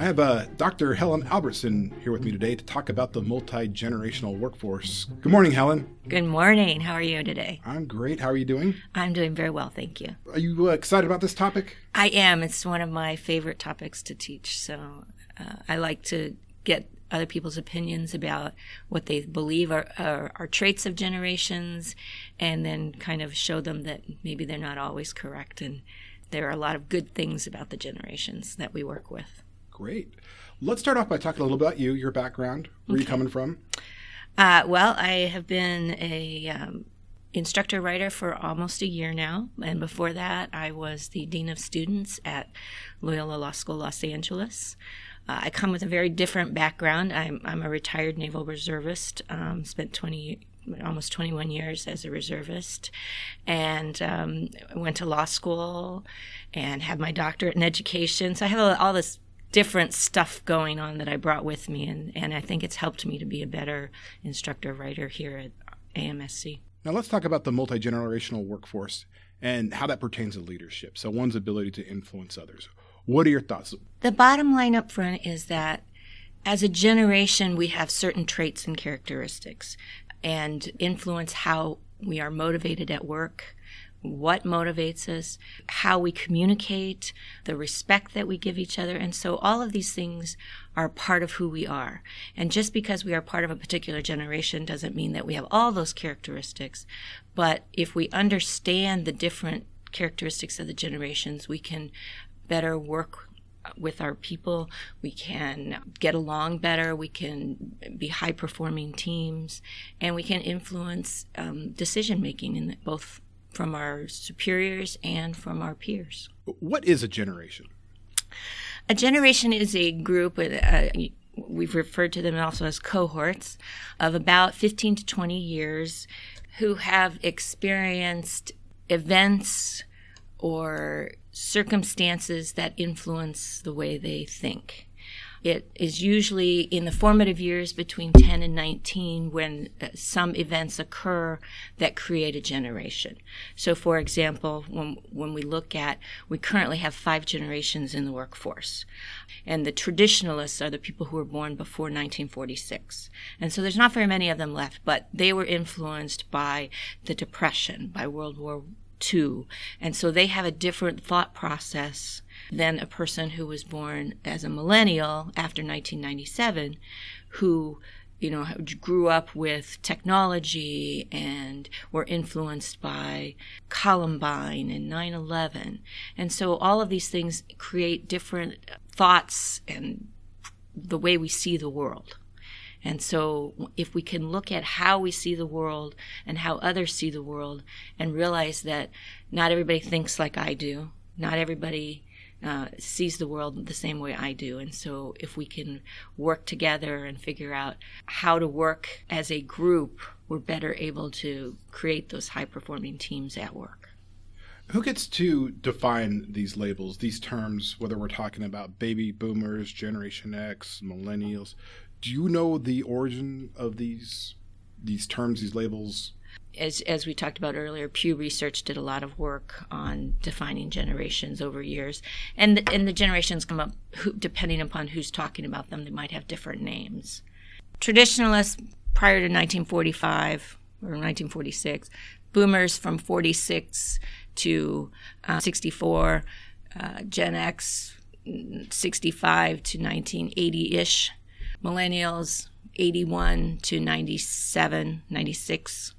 I have uh, Dr. Helen Albertson here with me today to talk about the multi generational workforce. Good morning, Helen. Good morning. How are you today? I'm great. How are you doing? I'm doing very well, thank you. Are you uh, excited about this topic? I am. It's one of my favorite topics to teach. So uh, I like to get other people's opinions about what they believe are, are, are, traits of generations and then kind of show them that maybe they're not always correct and there are a lot of good things about the generations that we work with. Great. Let's start off by talking a little about you, your background, where okay. you coming from. Uh, well, I have been a um, instructor writer for almost a year now, and before that, I was the dean of students at Loyola Law School Los Angeles. Uh, I come with a very different background. I'm, I'm a retired naval reservist. Um, spent 20 almost 21 years as a reservist and um, went to law school and had my doctorate in education so i have all this different stuff going on that I brought with me, and, and I think it's helped me to be a better instructor writer here at AMSC. Now, let's talk about the multi generational workforce and how that pertains to leadership. So, one's ability to influence others. What are your thoughts? The bottom line up front is that as a generation, we have certain traits and characteristics and influence how we are motivated at work, what motivates us, how we communicate, the respect that we give each other. And so all of these things are part of who we are. And just because we are part of a particular generation doesn't mean that we have all those characteristics. But if we understand the different characteristics of the generations, we can better work with our people. We can get along better. We can be high performing teams, and we can influence um, decision making in both from our superiors and from our peers. What is a generation? A generation is a group, uh, we've referred to them also as cohorts, of about 15 to 20 years who have experienced events or circumstances that influence the way they think. It is usually in the formative years between 10 and 19 when uh, some events occur that create a generation. So, for example, when, when we look at, we currently have five generations in the workforce. And the traditionalists are the people who were born before 1946. And so there's not very many of them left, but they were influenced by the Depression, by World War II. And so they have a different thought process than a person who was born as a millennial after 1997 who you know grew up with technology and were influenced by Columbine and 9/11 and so all of these things create different thoughts and the way we see the world. And so, if we can look at how we see the world and how others see the world and realize that not everybody thinks like I do, not everybody uh, sees the world the same way I do. And so, if we can work together and figure out how to work as a group, we're better able to create those high performing teams at work. Who gets to define these labels, these terms, whether we're talking about baby boomers, Generation X, millennials? Do you know the origin of these these terms, these labels? As as we talked about earlier, Pew Research did a lot of work on defining generations over years, and the, and the generations come up who, depending upon who's talking about them. They might have different names. Traditionalists prior to 1945 or 1946, boomers from 46 to uh, 64, uh, Gen X 65 to 1980 ish, millennials 81 to 97, 96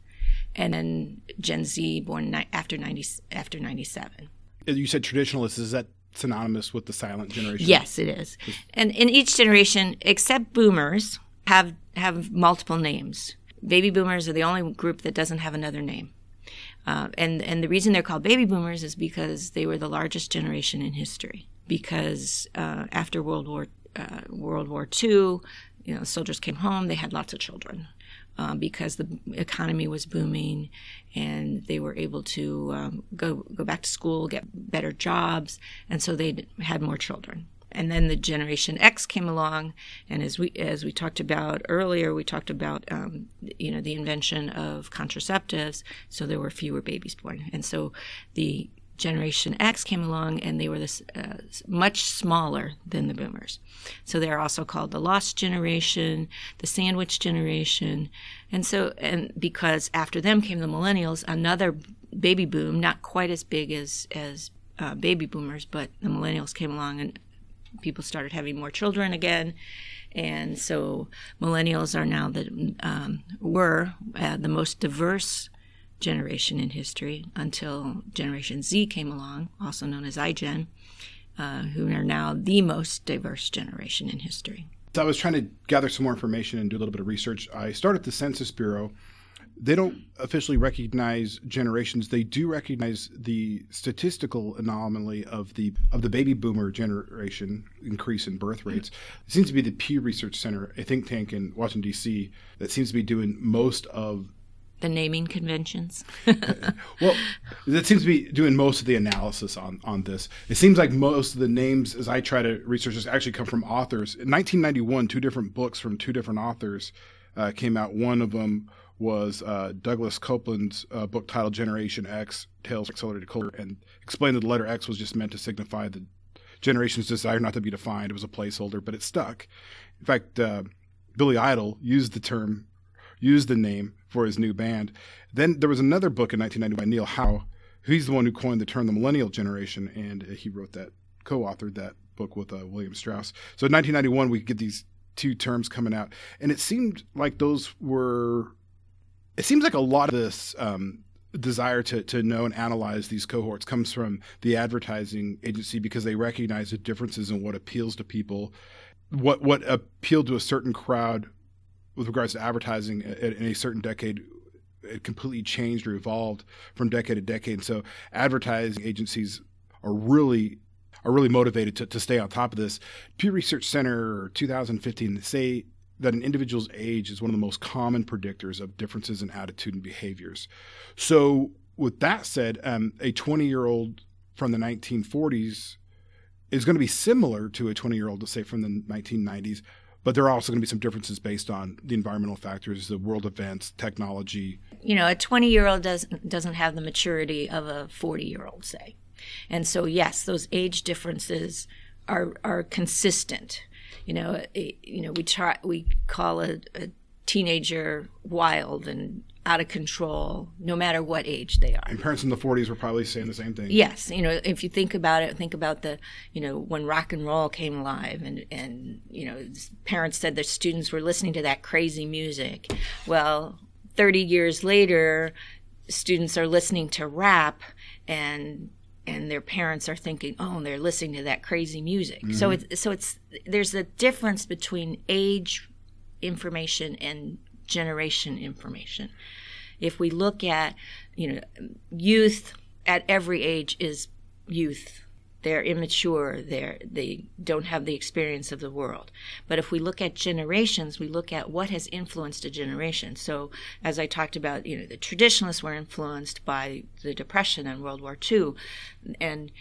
and then Gen Z born ni- after 90 after 97. You said traditionalists is that synonymous with the silent generation? Yes, it is. And in each generation except boomers have have multiple names. Baby boomers are the only group that doesn't have another name. Uh, and and the reason they're called baby boomers is because they were the largest generation in history. Because uh, after World War uh, World War II, you know, soldiers came home, they had lots of children um, because the economy was booming and they were able to um, go go back to school, get better jobs, and so they had more children. And then the Generation X came along, and as we as we talked about earlier, we talked about um, you know the invention of contraceptives, so there were fewer babies born, and so the Generation X came along, and they were this uh, much smaller than the Boomers. So they're also called the Lost Generation, the Sandwich Generation, and so and because after them came the Millennials, another baby boom, not quite as big as as uh, baby boomers, but the Millennials came along and people started having more children again. And so millennials are now the um, were uh, the most diverse generation in history until Generation Z came along, also known as iGen, uh, who are now the most diverse generation in history. So I was trying to gather some more information and do a little bit of research. I started the Census Bureau. They don't officially recognize generations. They do recognize the statistical anomaly of the of the baby boomer generation increase in birth rates. It seems to be the Pew Research Center, a think tank in Washington D.C., that seems to be doing most of the naming conventions. well, that seems to be doing most of the analysis on, on this. It seems like most of the names, as I try to research this, actually come from authors. In 1991, two different books from two different authors uh, came out. One of them was uh, Douglas Coupland's uh, book titled Generation X Tales of Accelerated Culture and explained that the letter X was just meant to signify the generation's desire not to be defined. It was a placeholder, but it stuck. In fact, uh, Billy Idol used the term used the name for his new band. Then there was another book in 1990 by Neil Howe. He's the one who coined the term the millennial generation, and he wrote that, co-authored that book with uh, William Strauss. So in 1991, we get these two terms coming out, and it seemed like those were. It seems like a lot of this um, desire to, to know and analyze these cohorts comes from the advertising agency because they recognize the differences in what appeals to people, what what appealed to a certain crowd with regards to advertising in a certain decade it completely changed or evolved from decade to decade. And so advertising agencies are really are really motivated to, to stay on top of this. Pew Research Center 2015 say that an individual's age is one of the most common predictors of differences in attitude and behaviors. So with that said, um, a 20 year old from the 1940s is going to be similar to a 20 year old, let's say from the 1990s, but there are also going to be some differences based on the environmental factors, the world events, technology. You know, a 20 year old doesn't doesn't have the maturity of a 40 year old, say, and so yes, those age differences are are consistent. You know, it, you know, we try we call a, a teenager wild and out of control, no matter what age they are. And parents in the 40s were probably saying the same thing. Yes, you know, if you think about it, think about the, you know, when rock and roll came alive, and and you know, parents said their students were listening to that crazy music. Well, 30 years later, students are listening to rap, and and their parents are thinking, oh, they're listening to that crazy music. Mm-hmm. So it's so it's there's a difference between age information and generation information. If we look at, you know, youth at every age is youth. They're immature. They're, they don't have the experience of the world. But if we look at generations, we look at what has influenced a generation. So, as I talked about, you know, the traditionalists were influenced by the Depression and World War II, and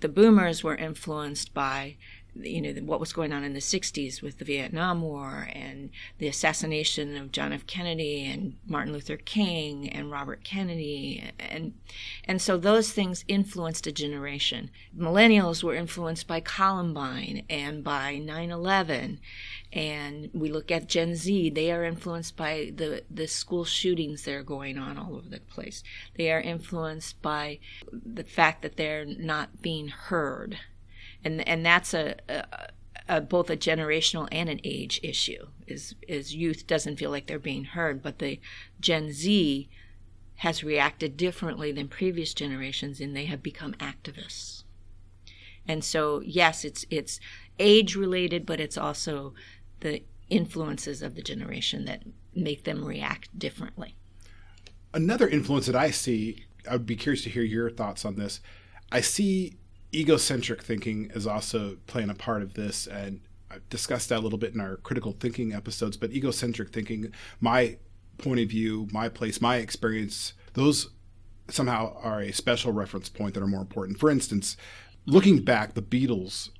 the boomers were influenced by you know what was going on in the 60s with the Vietnam War and the assassination of John F. Kennedy and Martin Luther King and Robert Kennedy and and so those things influenced a generation. Millennials were influenced by Columbine and by 9/11 and we look at Gen Z they are influenced by the the school shootings that are going on all over the place. They are influenced by the fact that they're not being heard and and that's a, a, a, both a generational and an age issue. Is is youth doesn't feel like they're being heard, but the Gen Z has reacted differently than previous generations, and they have become activists. And so, yes, it's it's age related, but it's also the influences of the generation that make them react differently. Another influence that I see, I would be curious to hear your thoughts on this. I see egocentric thinking is also playing a part of this and I've discussed that a little bit in our critical thinking episodes, but egocentric thinking, my point of view, my place, my experience, those somehow are a special reference point that are more important. For instance, looking back, the Beatles,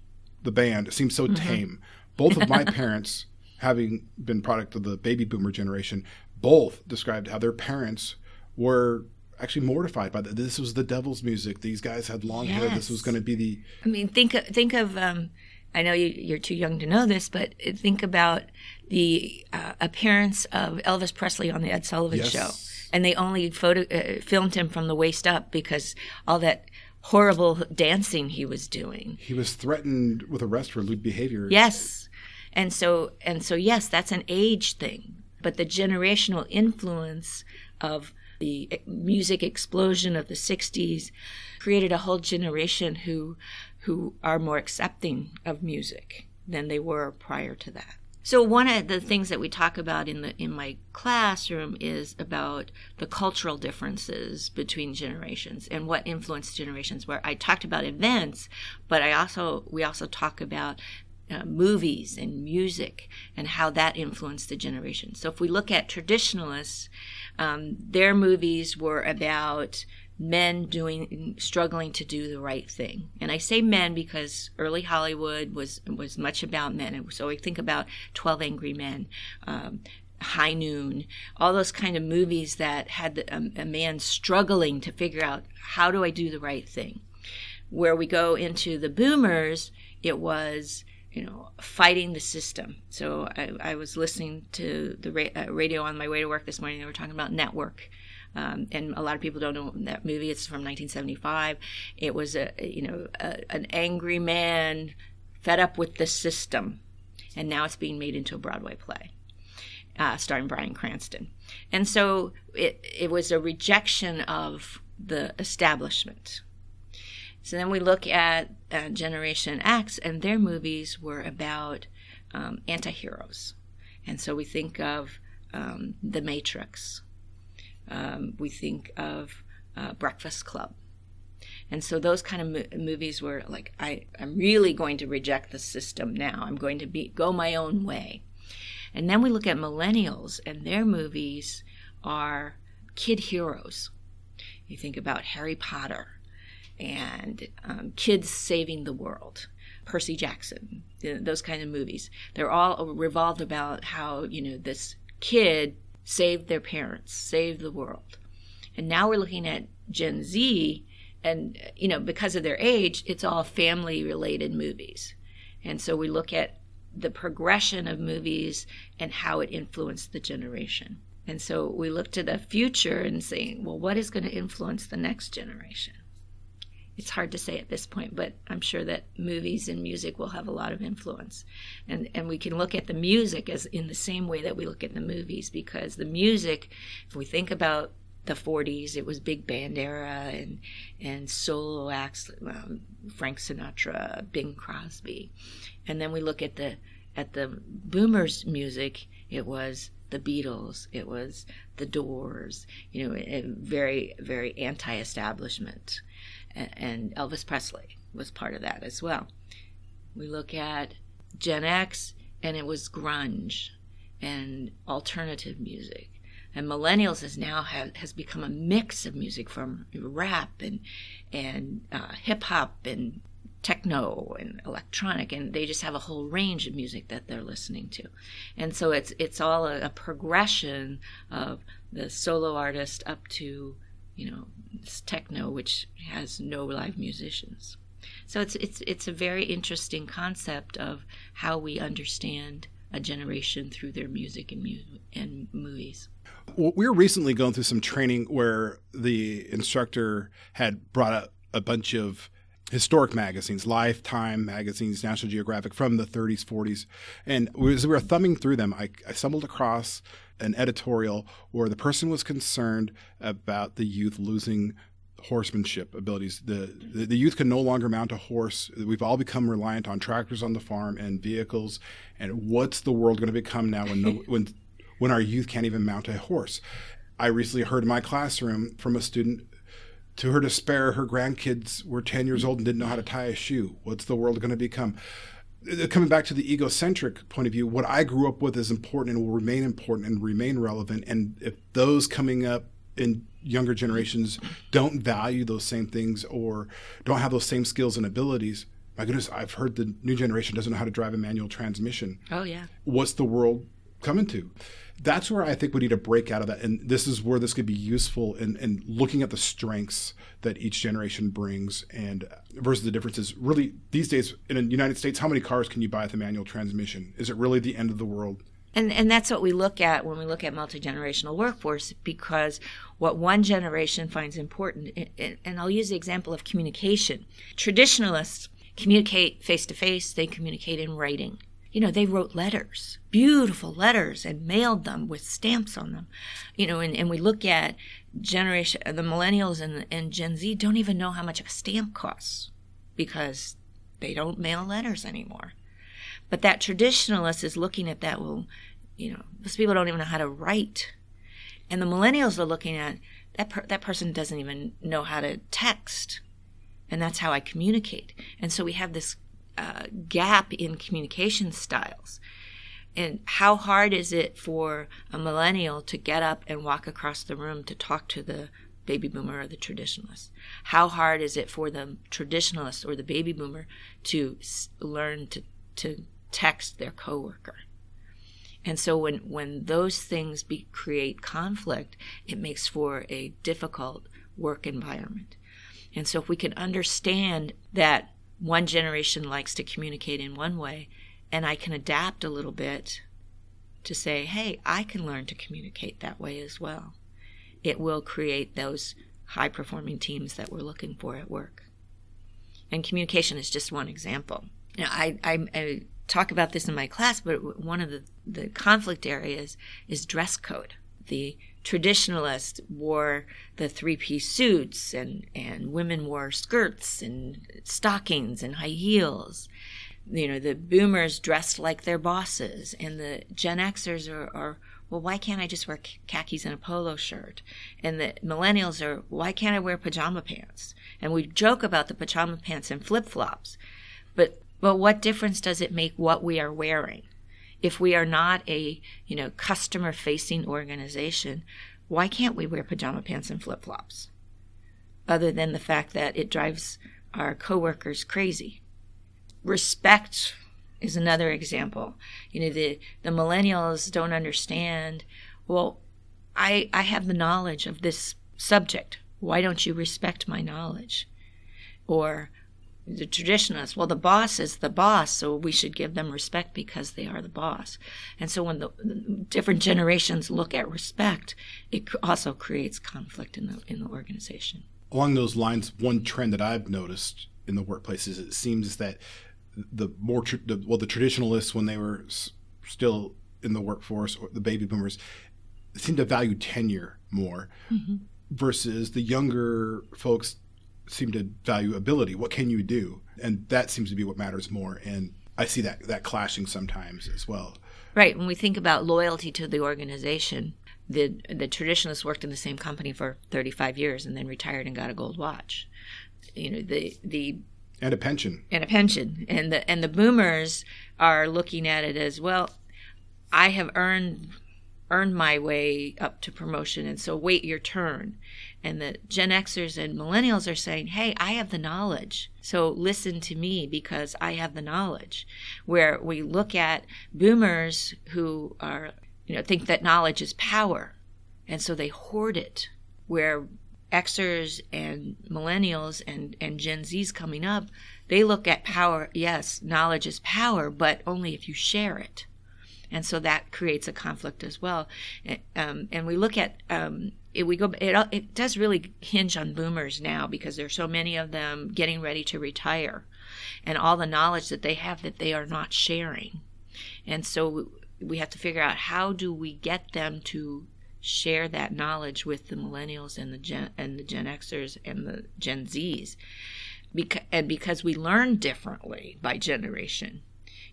the band, seems so mm-hmm. tame. Both of my parents, having been product of the baby boomer generation, both described how their parents were actually mortified by that. This was the devil's music. These guys had long hair. This was going to be the I mean, think think of. Um, I know you, you're too young to know this, but think about the uh, appearance of Elvis Presley on the Ed Sullivan Yes. Show, and they only photo uh, filmed him from the waist up because all that horrible dancing he was doing. he was threatened with arrest for lewd behavior. Yes. And so and so yes, that's an age thing. But the generational influence of the music explosion of the 60s created a whole generation who who are more accepting of music than they were prior to that. So one of the things that we talk about in the in my classroom is about the cultural differences between generations and what influenced generations. Where I talked about events, but I also we also talk about uh, movies and music and how that influenced the generation. So if we look at traditionalists, um, their movies were about men doing struggling to do the right thing. And i say men because early hollywood was was much about men. So we think about 12 angry men um, high noon all those kind of movies that had um, a man struggling to figure out how do i do the right thing? Where we go into the boomers it was you know fighting the system so i, I was listening to the ra- uh, radio on my way to work this morning they were talking about network um, and a lot of people don't know that movie. It's from 1975. It was a you know a, an angry man fed up with the system, and now it's being made into a Broadway play, uh, starring Bryan Cranston. And so it it was a rejection of the establishment. So then we look at uh, Generation X, and their movies were about um, anti-heroes. And so we think of um, The Matrix. Um, we think of uh, Breakfast Club. And so those kind of mo- movies were like, I, I'm really going to reject the system now. I'm going to be go my own way. And then we look at millennials, and their movies are kid heroes. You think about Harry Potter and um, kids saving the world, Percy Jackson, those kind of movies. They're all revolved about how you know this kid saved their parents, saved the world, and now we're looking at Gen Z, and you know because of their age, it's all family-related movies, and so we look at the progression of movies and how it influenced the generation. And so we look to the future and saying, well, what is going to influence the next generation? It's hard to say at this point, but I'm sure that movies and music will have a lot of influence. And and we can look at the music as in the same way that we look at the movies because the music, if we think about the 40s, it was big band era and and solo acts, um, Frank Sinatra, Bing Crosby, and then we look at the at the boomers music. It was the Beatles, it was the Doors, you know, very very anti-establishment, A- and Elvis Presley was part of that as well. We look at Gen X, and it was grunge and alternative music and millennials has now have, has become a mix of music from rap and and uh, hip hop and techno and electronic and they just have a whole range of music that they're listening to and so it's it's all a, a progression of the solo artist up to you know techno which has no live musicians. So it's it's it's a very interesting concept of how we understand a generation through their music and mu- and movies. Well, we were recently going through some training where the instructor had brought up a bunch of historic magazines, Lifetime magazines, National Geographic from the 30s, 40s. And as we were thumbing through them, I, I stumbled across an editorial where the person was concerned about the youth losing horsemanship abilities. The, the the youth can no longer mount a horse. We've all become reliant on tractors on the farm and vehicles. And what's the world going to become now when no, when when our youth can't even mount a horse? I recently heard in my classroom from a student. To her despair, her grandkids were 10 years old and didn't know how to tie a shoe. What's the world going to become? Uh, Coming back to the egocentric point of view, what I grew up with is important and will remain important and remain relevant. And if those coming up in younger generations don't value those same things or don't have those same skills and abilities, my goodness, I've heard the new generation doesn't know how to drive a manual transmission. oh yeah What's the world coming to. That's where I think we need to break out of that. And this is where this could be useful in, in looking at the strengths that each generation brings and versus the differences. Really, these days in the United States, how many cars can you buy with a manual transmission? Is it really the end of the world? And and that's what we look at when we look at multi generational workforce because what one generation finds important, and I'll use the example of communication. Traditionalists communicate face to face; they communicate in writing. You know, they wrote letters, beautiful letters, and mailed them with stamps on them. You know, and, and we look at generation, the millennials and, and Gen Z don't even know how much a stamp costs because they don't mail letters anymore. But that traditionalist is looking at that, well, you know, those people don't even know how to write. And the millennials are looking at that per- that person doesn't even know how to text. And that's how I communicate. And so we have this uh, gap in communication styles. And how hard is it for a millennial to get up and walk across the room to talk to the baby boomer or the traditionalist? How hard is it for the traditionalist or the baby boomer to learn to, to text their coworker. And so when, when those things be, create conflict, it makes for a difficult work environment. And so if we can understand that one generation likes to communicate in one way, and I can adapt a little bit to say, hey, I can learn to communicate that way as well. It will create those high performing teams that we're looking for at work. And communication is just one example. Know, I, I, I talk about this in my class, but one of the, the conflict areas is dress code. The traditionalists wore the three piece suits, and, and women wore skirts and stockings and high heels. You know, the boomers dressed like their bosses, and the Gen Xers are, are well, why can't I just wear khakis and a polo shirt? And the millennials are, why can't I wear pajama pants? And we joke about the pajama pants and flip flops. But but what difference does it make what we are wearing? If we are not a, you know, customer facing organization, why can't we wear pajama pants and flip flops? Other than the fact that it drives our coworkers crazy. Respect is another example. You know, the, the millennials don't understand, well, I, I have the knowledge of this subject. Why don't you respect my knowledge? Or the traditionalists, well, the boss is the boss, so we should give them respect because they are the boss. And so when the, different generations look at respect, it also creates conflict in the in the organization. Along those lines, one trend that I've noticed in the workplace is it seems that the more tra- the, well the traditionalists when they were s- still in the workforce or the baby boomers seem to value tenure more mm-hmm. versus the younger folks seem to value ability. What can you do? And that seems to be what matters more. And I see that that clashing sometimes as well. Right. When we think about loyalty to the organization, the the traditionalists worked in the same company for 35 years and then retired and got a gold watch. You know, the the and a pension. And a pension. And the and the boomers are looking at it as well, I have earned earned my way up to promotion and so wait your turn and the Gen Xers and millennials are saying, hey, I have the knowledge. So listen to me because I have the knowledge. Where we look at boomers who are, you know, think that knowledge is power. And so they hoard it. Where Xers and millennials and, and Gen Zs coming up, they look at power, yes, knowledge is power, but only if you share it. And so that creates a conflict as well. Um, and we look at um, it, we go it, it does really hinge on boomers now because there's so many of them getting ready to retire and all the knowledge that they have that they are not sharing. And so we have to figure out how do we get them to share that knowledge with the millennials and the gen and the gen xers and the gen z's. Because and because we learn differently by generation.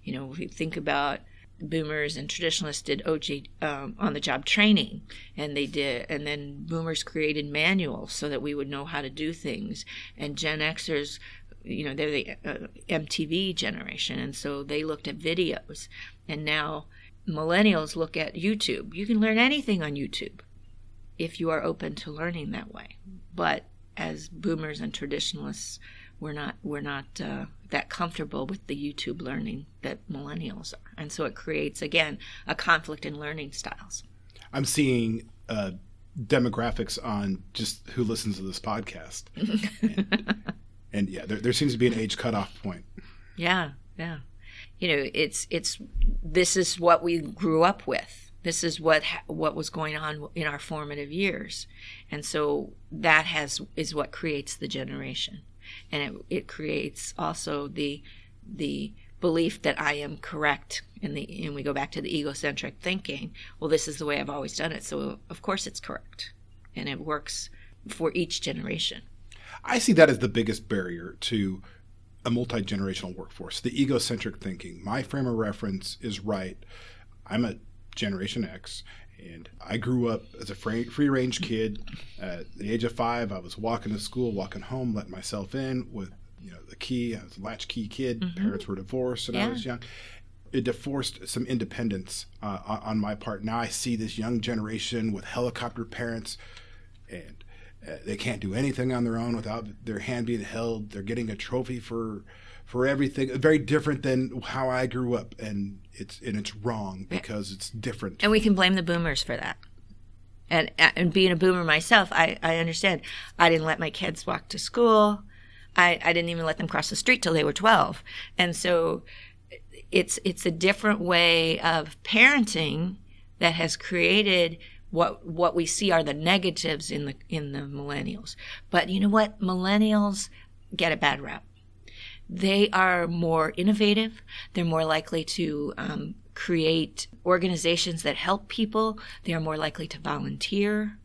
You know if you think about boomers and traditionalists did OJ um, on the job training, and they did, and then boomers created manuals so that we would know how to do things, and Gen Xers. You know, they're the uh, MTV generation, and so they looked at videos. And now millennials look at YouTube. You can learn anything on YouTube if you are open to learning that way. But as boomers and traditionalists we're not we're not uh, that comfortable with the YouTube learning that millennials are, and so it creates again a conflict in learning styles. I'm seeing uh, demographics on just who listens to this podcast, and, and yeah, there, there seems to be an age cutoff point. Yeah, yeah. You know, it's it's this is what we grew up with this is what what was going on in our formative years and so that has is what creates the generation and it, it creates also the the belief that I am correct and the and we go back to the egocentric thinking well this is the way I've always done it. So of course it's correct. And it works for each generation. I see that as the biggest barrier to a multi-generational workforce the egocentric thinking. My frame of reference is right. I'm a Generation X. And I grew up as a free range kid. At the age of five, I was walking to school, walking home, letting myself in with you know the key. I was a latchkey kid. Mm-hmm. Parents were divorced, and yeah. I was young. It forced some independence uh, on my part. Now I see this young generation with helicopter parents, and uh, they can't do anything on their own without their hand being held. They're getting a trophy for for everything. Very different than how I grew up, and it's and it's wrong because it's different. And we can blame the boomers for that. And uh, and being a boomer myself, I I understand. I didn't let my kids walk to school. I I didn't even let them cross the street till they were twelve, and so it's it's a different way of parenting that has created what what we see are the negatives in the in the millennials. But you know what? Millennials get a bad rap they are more innovative. They're more likely to um, create organizations that help people. They are more likely to volunteer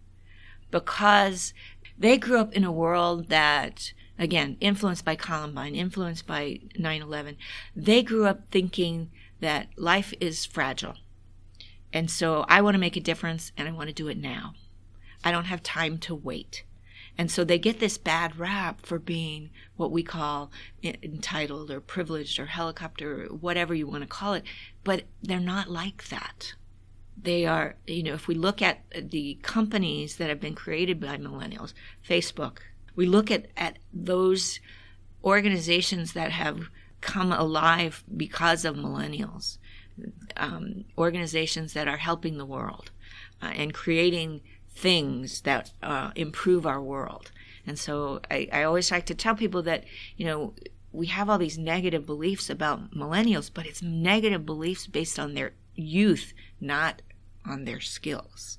because they grew up in a world that, again, influenced by Columbine, influenced by 9 11. They grew up thinking that life is fragile. And so I want to make a difference and I want to do it now. I don't have time to wait. And so they get this bad rap for being what we call entitled or privileged or helicopter, or whatever you want to call it. But they're not like that. They are, you know, if we look at the companies that have been created by millennials, Facebook, we look at, at those organizations that have come alive because of millennials, um, organizations that are helping the world uh, and creating things that uh, improve our world. And so I, I always like to tell people that, you know, we have all these negative beliefs about millennials, but it's negative beliefs based on their youth, not on their skills.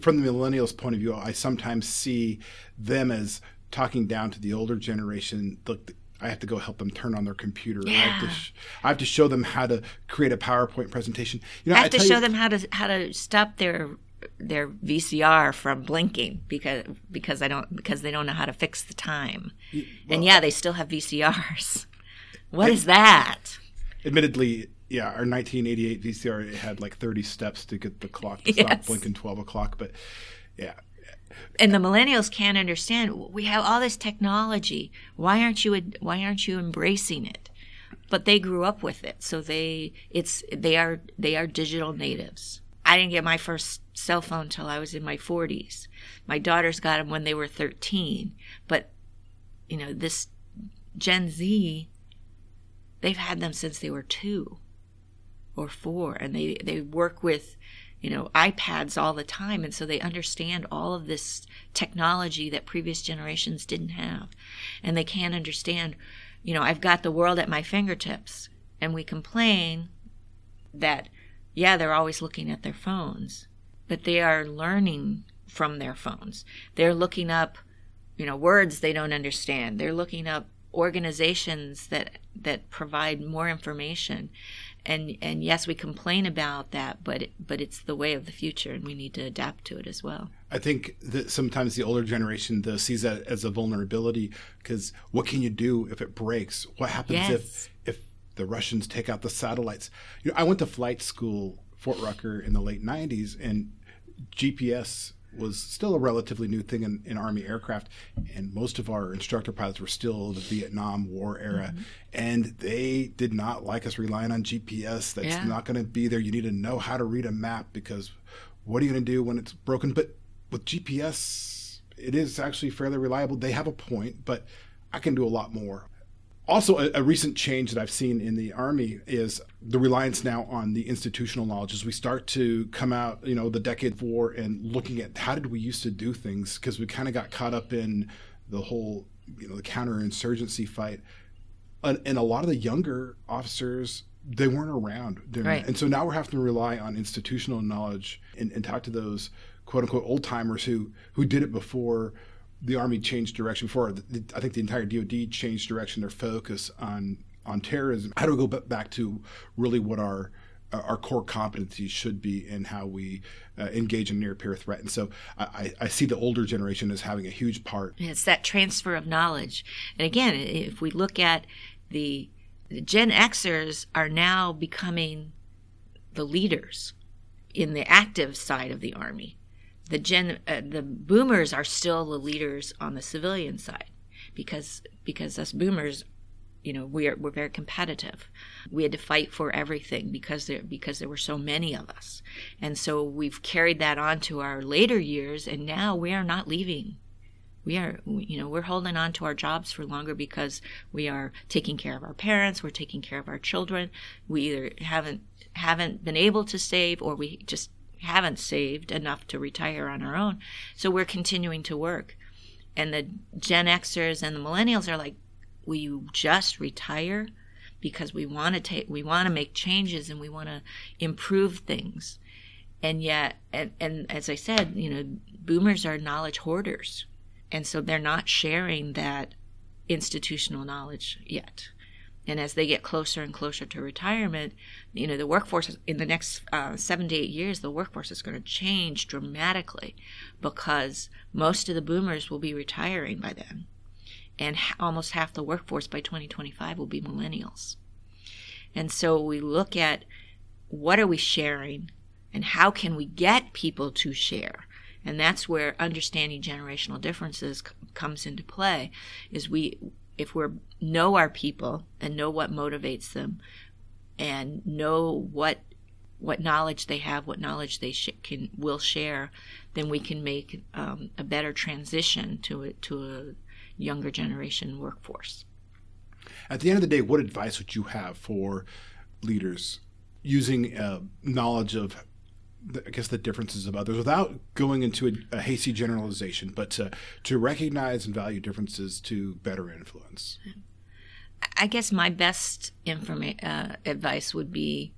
From the millennials' point of view, I sometimes see them as talking down to the older generation. Look, I have to go help them turn on their computer. Yeah. I, have to sh- I have to show them how to create a PowerPoint presentation. You know, I have I to show you, them how to how to stop their their VCR from blinking because because I don't because they don't know how to fix the time. Well, and yeah, they still have VCRs. What is that? Admittedly, yeah, our 1988 VCR had like 30 steps to get the clock to yes. stop blinking 12 o'clock, but yeah. And the millennials can't understand. We have all this technology. Why aren't you why aren't you embracing it? But they grew up with it, so they it's they are they are digital natives. I didn't get my first cell phone till I was in my 40s. My daughters got them when they were 13. But, you know, this Gen Z, they've had them since they were two or four. And they, they work with, you know, iPads all the time. And so they understand all of this technology that previous generations didn't have. And they can't understand, you know, I've got the world at my fingertips. And we complain that, yeah, they're always looking at their phones but they are learning from their phones. They're looking up, you know, words they don't understand. They're looking up organizations that that provide more information. And and yes, we complain about that, but it, but it's the way of the future, and we need to adapt to it as well. I think that sometimes the older generation though sees that as a vulnerability because what can you do if it breaks? What happens yes. if if the Russians take out the satellites? You know, I went to flight school Fort Rucker in the late '90s, and GPS was still a relatively new thing in, in, Army aircraft, and most of our instructor pilots were still the Vietnam War era, mm-hmm. and they did not like us relying on GPS. That's yeah. not going to be there. You need to know how to read a map because what are you going to do when it's broken? But with GPS, it is actually fairly reliable. They have a point, but I can do a lot more. Also, a, a, recent change that I've seen in the Army is the reliance now on the institutional knowledge as we start to come out, you know, the decade of war and looking at how did we used to do things because we kind of got caught up in the whole, you know, the counterinsurgency fight. And, and a lot of the younger officers, they weren't around. During, Right. And so now we're having to rely on institutional knowledge and, and talk to those quote unquote old timers who, who did it before the Army changed direction for I think the entire DoD changed direction, their focus on on terrorism. How do we go back to really what our our core competencies should be in how we uh, engage in near peer threat. And so I, I, see the older generation as having a huge part. It's that transfer of knowledge. And again, if we look at the, the Gen Xers are now becoming the leaders in the active side of the Army the gen uh, the boomers are still the leaders on the civilian side because because us boomers you know we're we're very competitive. We had to fight for everything because there because there were so many of us. And so we've carried that on to our later years and now we are not leaving. We are you know we're holding on to our jobs for longer because we are taking care of our parents we're taking care of our children. We either haven't haven't been able to save or we just haven't saved enough to retire on our own. So we're continuing to work. And the Gen Xers and the millennials are like, will you just retire? Because we want to take, we want to make changes and we want to improve things. And yet, and, and as I said, you know, boomers are knowledge hoarders. And so they're not sharing that institutional knowledge yet. And as they get closer and closer to retirement, you know, the workforce in the next uh, seven to eight years, the workforce is going to change dramatically because most of the boomers will be retiring by then. And almost half the workforce by 2025 will be millennials. And so we look at what are we sharing and how can we get people to share? And that's where understanding generational differences c- comes into play is we if we know our people and know what motivates them and know what what knowledge they have, what knowledge they sh- can will share, then we can make um, a better transition to a, to a younger generation workforce. At the end of the day, what advice would you have for leaders using uh, knowledge of I guess the differences of others without going into a, a, hasty generalization, but to to recognize and value differences to better influence. I guess my best informa- uh, advice would be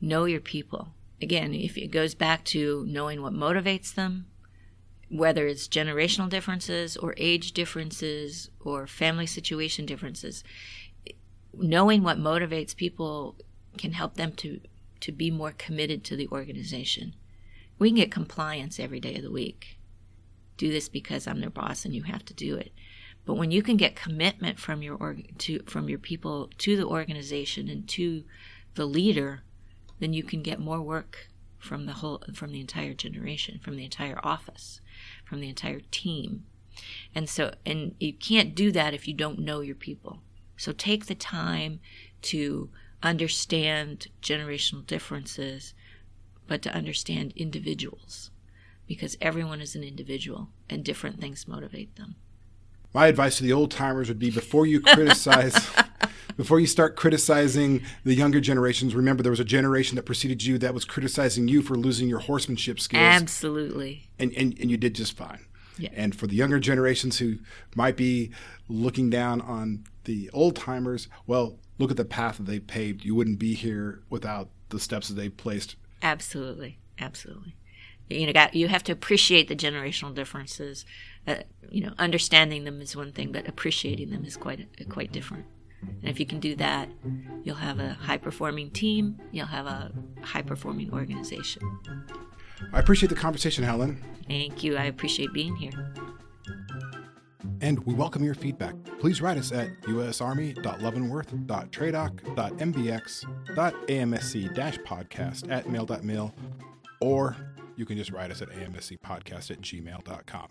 know your people. Again, if it goes back to knowing what motivates them, whether it's generational differences or age differences or family situation differences, knowing what motivates people can help them to to be more committed to the organization. We can get compliance every day of the week. Do this because I'm their boss and you have to do it. But when you can get commitment from your org- to from your people to the organization and to the leader, then you can get more work from the whole from the entire generation, from the entire office, from the entire team. And so and you can't do that if you don't know your people. So take the time to understand generational differences, but to understand individuals because everyone is an individual and different things motivate them. My advice to the old timers would be before you criticize before you start criticizing the younger generations, remember there was a generation that preceded you that was criticizing you for losing your horsemanship skills. Absolutely. And and, and you did just fine. Yeah. And for the younger generations who might be looking down on the old timers, well, look at the path that they paved. You wouldn't be here without the steps that they placed. Absolutely, absolutely. You know, got, you have to appreciate the generational differences. Uh, you know, understanding them is one thing, but appreciating them is quite quite different. And if you can do that, you'll have a high performing team. You'll have a high performing organization. I appreciate the conversation, Helen. Thank you. I appreciate being here and we welcome your feedback. Please write us at usarmy.leavenworth.tradoc.mbx.amsc-podcast at mail.mil, or you can just write us at amscpodcast at gmail.com.